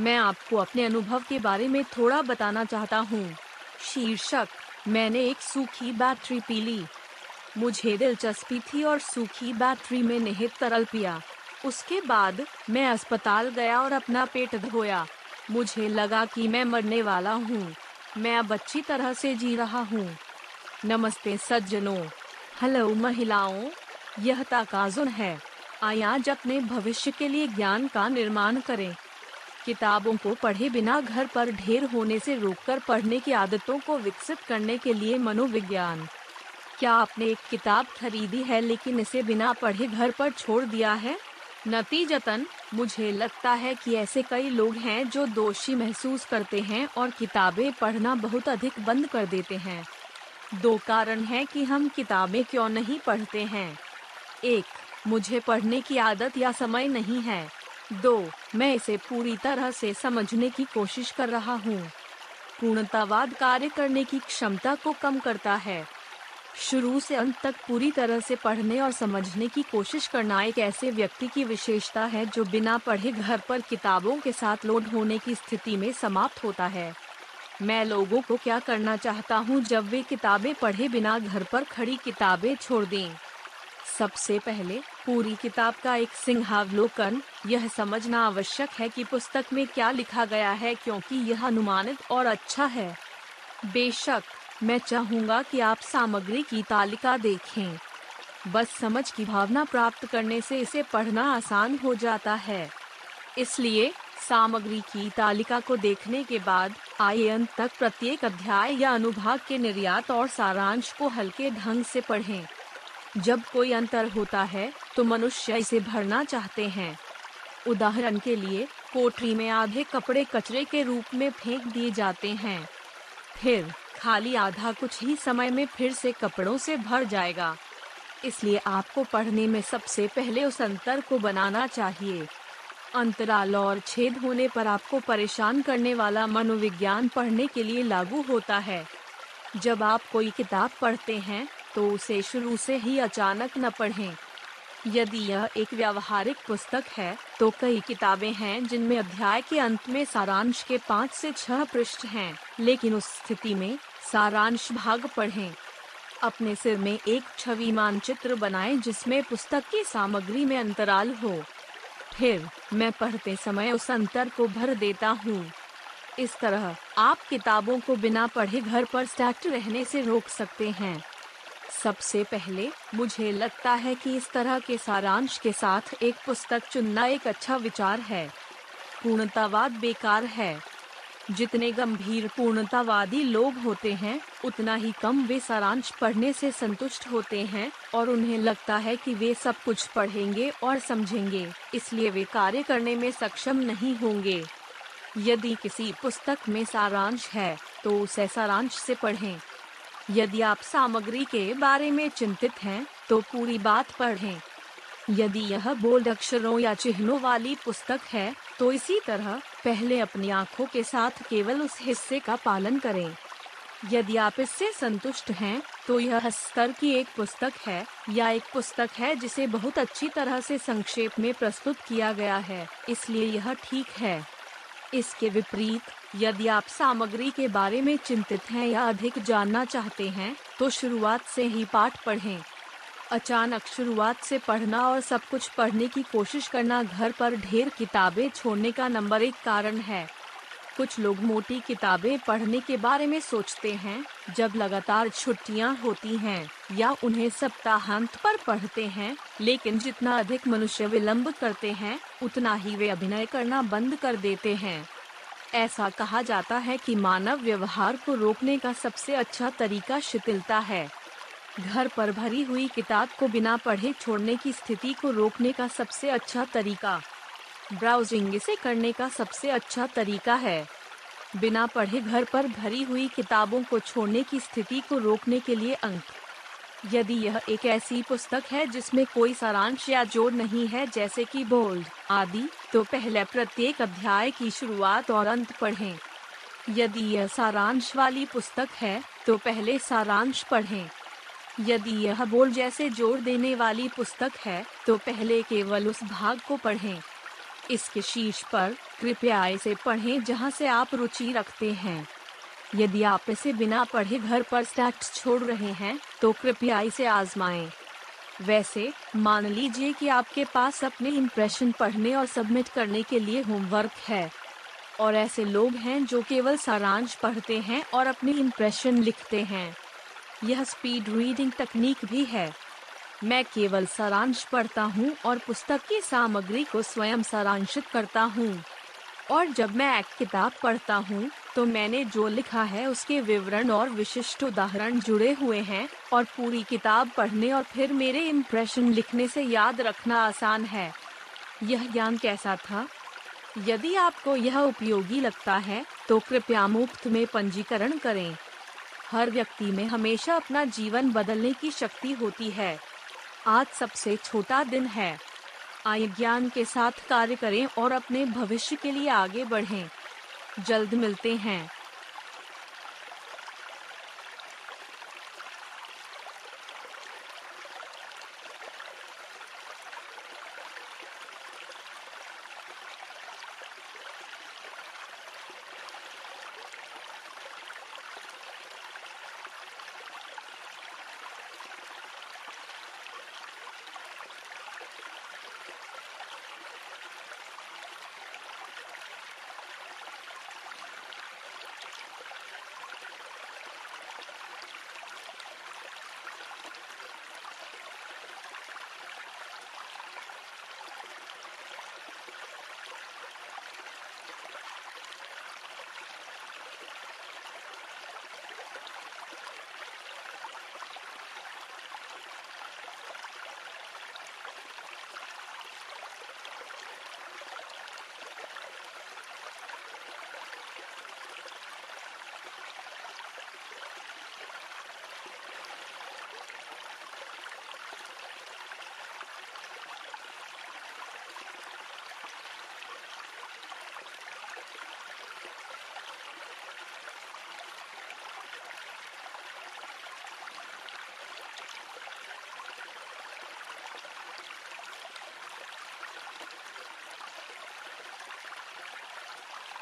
मैं आपको अपने अनुभव के बारे में थोड़ा बताना चाहता हूँ। शीर्षक, मैंने एक सूखी बैटरी पी ली। मुझे दिलचस्पी थी और सूखी बैटरी में निहित तरल पिया। उसके बाद मैं अस्पताल गया और अपना पेट धोया। मुझे लगा कि मैं मरने वाला हूँ। मैं अब अच्छी तरह से जी रहा हूँ। नमस्ते सज्जनों। हेलो महिलाओं। यह ताकाजुन है। आज अपने भविष्य के लिए ज्ञान का निर्माण करें। किताबों को पढ़े बिना घर पर ढेर होने से रोककर पढ़ने की आदतों को विकसित करने के लिए मनोविज्ञान। क्या आपने एक किताब खरीदी है लेकिन इसे बिना पढ़े घर पर छोड़ दिया है? नतीजतन, मुझे लगता है कि ऐसे कई लोग हैं जो दोषी महसूस करते हैं और किताबें पढ़ना बहुत अधिक बंद कर देते हैं। दो कारण हैं कि हम किताबें क्यों नहीं पढ़ते हैं। एक, मुझे पढ़ने की आदत या समय नहीं है। दो, मैं इसे पूरी तरह से समझने की कोशिश कर रहा हूँ। पूर्णतावाद कार्य करने की क्षमता को कम करता है। शुरू से अंत तक पूरी तरह से पढ़ने और समझने की कोशिश करना एक ऐसे व्यक्ति की विशेषता है जो बिना पढ़े घर पर किताबों के साथ लोड होने की स्थिति में समाप्त होता है। मैं लोगों को क्या करना चाहता हूँ जब वे किताबें पढ़े बिना घर पर खड़ी किताबें छोड़ दें? सबसे पहले पूरी किताब का एक सिंहावलोकन। यह समझना आवश्यक है कि पुस्तक में क्या लिखा गया है, क्योंकि यह अनुमानित और अच्छा है। बेशक, मैं चाहूँगा कि आप सामग्री की तालिका देखें। बस समझ की भावना प्राप्त करने से इसे पढ़ना आसान हो जाता है। इसलिए, सामग्री की तालिका को देखने के बाद आइए अंत तक प्रत्येक अध्याय या अनुभाग के निर्यात और सारांश को हल्के ढंग से पढ़ें। जब कोई अंतर होता है तो मनुष्य इसे भरना चाहते हैं। उदाहरण के लिए, कोठरी में आधे कपड़े कचरे के रूप में फेंक दिए जाते हैं। फिर, खाली आधा कुछ ही समय में फिर से कपड़ों से भर जाएगा। इसलिए आपको पढ़ने में सबसे पहले उस अंतर को बनाना चाहिए। अंतराल और छेद होने पर आपको परेशान करने वाला मनोविज्ञान पढ़ने के लिए लागू होता है। जब आप कोई किताब पढ़ते हैं तो उसे शुरू से ही अचानक न पढ़ें। यदि यह एक व्यावहारिक पुस्तक है तो कई किताबें हैं जिनमें अध्याय के अंत में सारांश के पाँच से छह पृष्ठ हैं, लेकिन उस स्थिति में सारांश भाग पढ़ें। अपने सिर में एक छवि मानचित्र बनाएँ जिसमें पुस्तक की सामग्री में अंतराल हो। फिर, मैं पढ़ते समय उस अंतर को भर देता हूँ। इस तरह, आप किताबों को बिना पढ़े घर पर स्टैक्ट रहने से रोक सकते हैं। सबसे पहले, मुझे लगता है कि इस तरह के सारांश के साथ एक पुस्तक चुनना एक अच्छा विचार है। पूर्णतावाद बेकार है। जितने गंभीर पूर्णतावादी लोग होते हैं, उतना ही कम वे सारांश पढ़ने से संतुष्ट होते हैं, और उन्हें लगता है कि वे सब कुछ पढ़ेंगे और समझेंगे, इसलिए वे कार्य करने में सक्षम नहीं होंगे। यदि किसी पुस्तक में सारांश है तो उसे सारांश से पढ़ें। यदि आप सामग्री के बारे में चिंतित हैं तो पूरी बात पढ़ें। यदि यह बोल्ड अक्षरों या चिन्हों वाली पुस्तक है तो इसी तरह पहले अपनी आँखों के साथ केवल उस हिस्से का पालन करें। यदि आप इससे संतुष्ट हैं तो यह स्तर की एक पुस्तक है, या एक पुस्तक है जिसे बहुत अच्छी तरह से संक्षेप में प्रस्तुत किया गया है, इसलिए यह ठीक है। इसके विपरीत यदि आप सामग्री के बारे में चिंतित हैं या अधिक जानना चाहते हैं तो शुरुआत से ही पाठ पढ़ें। अचानक शुरुआत से पढ़ना और सब कुछ पढ़ने की कोशिश करना घर पर ढेर किताबें छोड़ने का नंबर एक कारण है। कुछ लोग मोटी किताबें पढ़ने के बारे में सोचते हैं, जब लगातार छुट्टियाँ होती हैं, या उन्हें सप्ताहांत पर पढ़ते हैं, लेकिन जितना अधिक मनुष्य विलंब करते हैं, उतना ही वे अभिनय करना बंद कर देते हैं। ऐसा कहा जाता है कि मानव व्यवहार को रोकने का सबसे अच्छा तरीका शिथिलता है। घर पर भरी हुई किताब को बिना पढ़े छोड़ने की स्थिति को रोकने का सबसे अच्छा तरीका। ब्राउजिंग इसे करने का सबसे अच्छा तरीका है। बिना पढ़े घर पर भरी हुई किताबों को छोड़ने की स्थिति को रोकने के लिए अंक। यदि यह एक ऐसी पुस्तक है जिसमें कोई सारांश या जोड़ नहीं है, जैसे कि बोल्ड आदि तो पहले प्रत्येक अध्याय की शुरुआत और अंत पढ़ें। यदि यह सारांश वाली पुस्तक है तो पहले सारांश पढ़ें। यदि यह बोल जैसे जोड़ देने वाली पुस्तक है तो पहले केवल उस भाग को पढ़ें। इसके शीर्ष पर कृपया इसे पढ़ें जहाँ से आप रुचि रखते हैं। यदि आप इसे बिना पढ़े घर पर स्टैट्स छोड़ रहे हैं तो कृपया इसे आजमाएँ। वैसे, मान लीजिए कि आपके पास अपने इम्प्रेशन पढ़ने और सबमिट करने के लिए होमवर्क है। और ऐसे लोग हैं जो केवल सारांश पढ़ते हैं और अपने इम्प्रेशन लिखते हैं। यह स्पीड रीडिंग तकनीक भी है। मैं केवल सारांश पढ़ता हूँ और पुस्तक की सामग्री को स्वयं सारांशित करता हूँ। और जब मैं एक किताब पढ़ता हूँ तो मैंने जो लिखा है उसके विवरण और विशिष्ट उदाहरण जुड़े हुए हैं, और पूरी किताब पढ़ने और फिर मेरे इम्प्रेशन लिखने से याद रखना आसान है। यह ज्ञान कैसा था? यदि आपको यह उपयोगी लगता है तो कृपया मुफ़्त में पंजीकरण करें। हर व्यक्ति में हमेशा अपना जीवन बदलने की शक्ति होती है। आज सबसे छोटा दिन है। आय ज्ञान के साथ कार्य करें और अपने भविष्य के लिए आगे बढ़ें। जल्द मिलते हैं।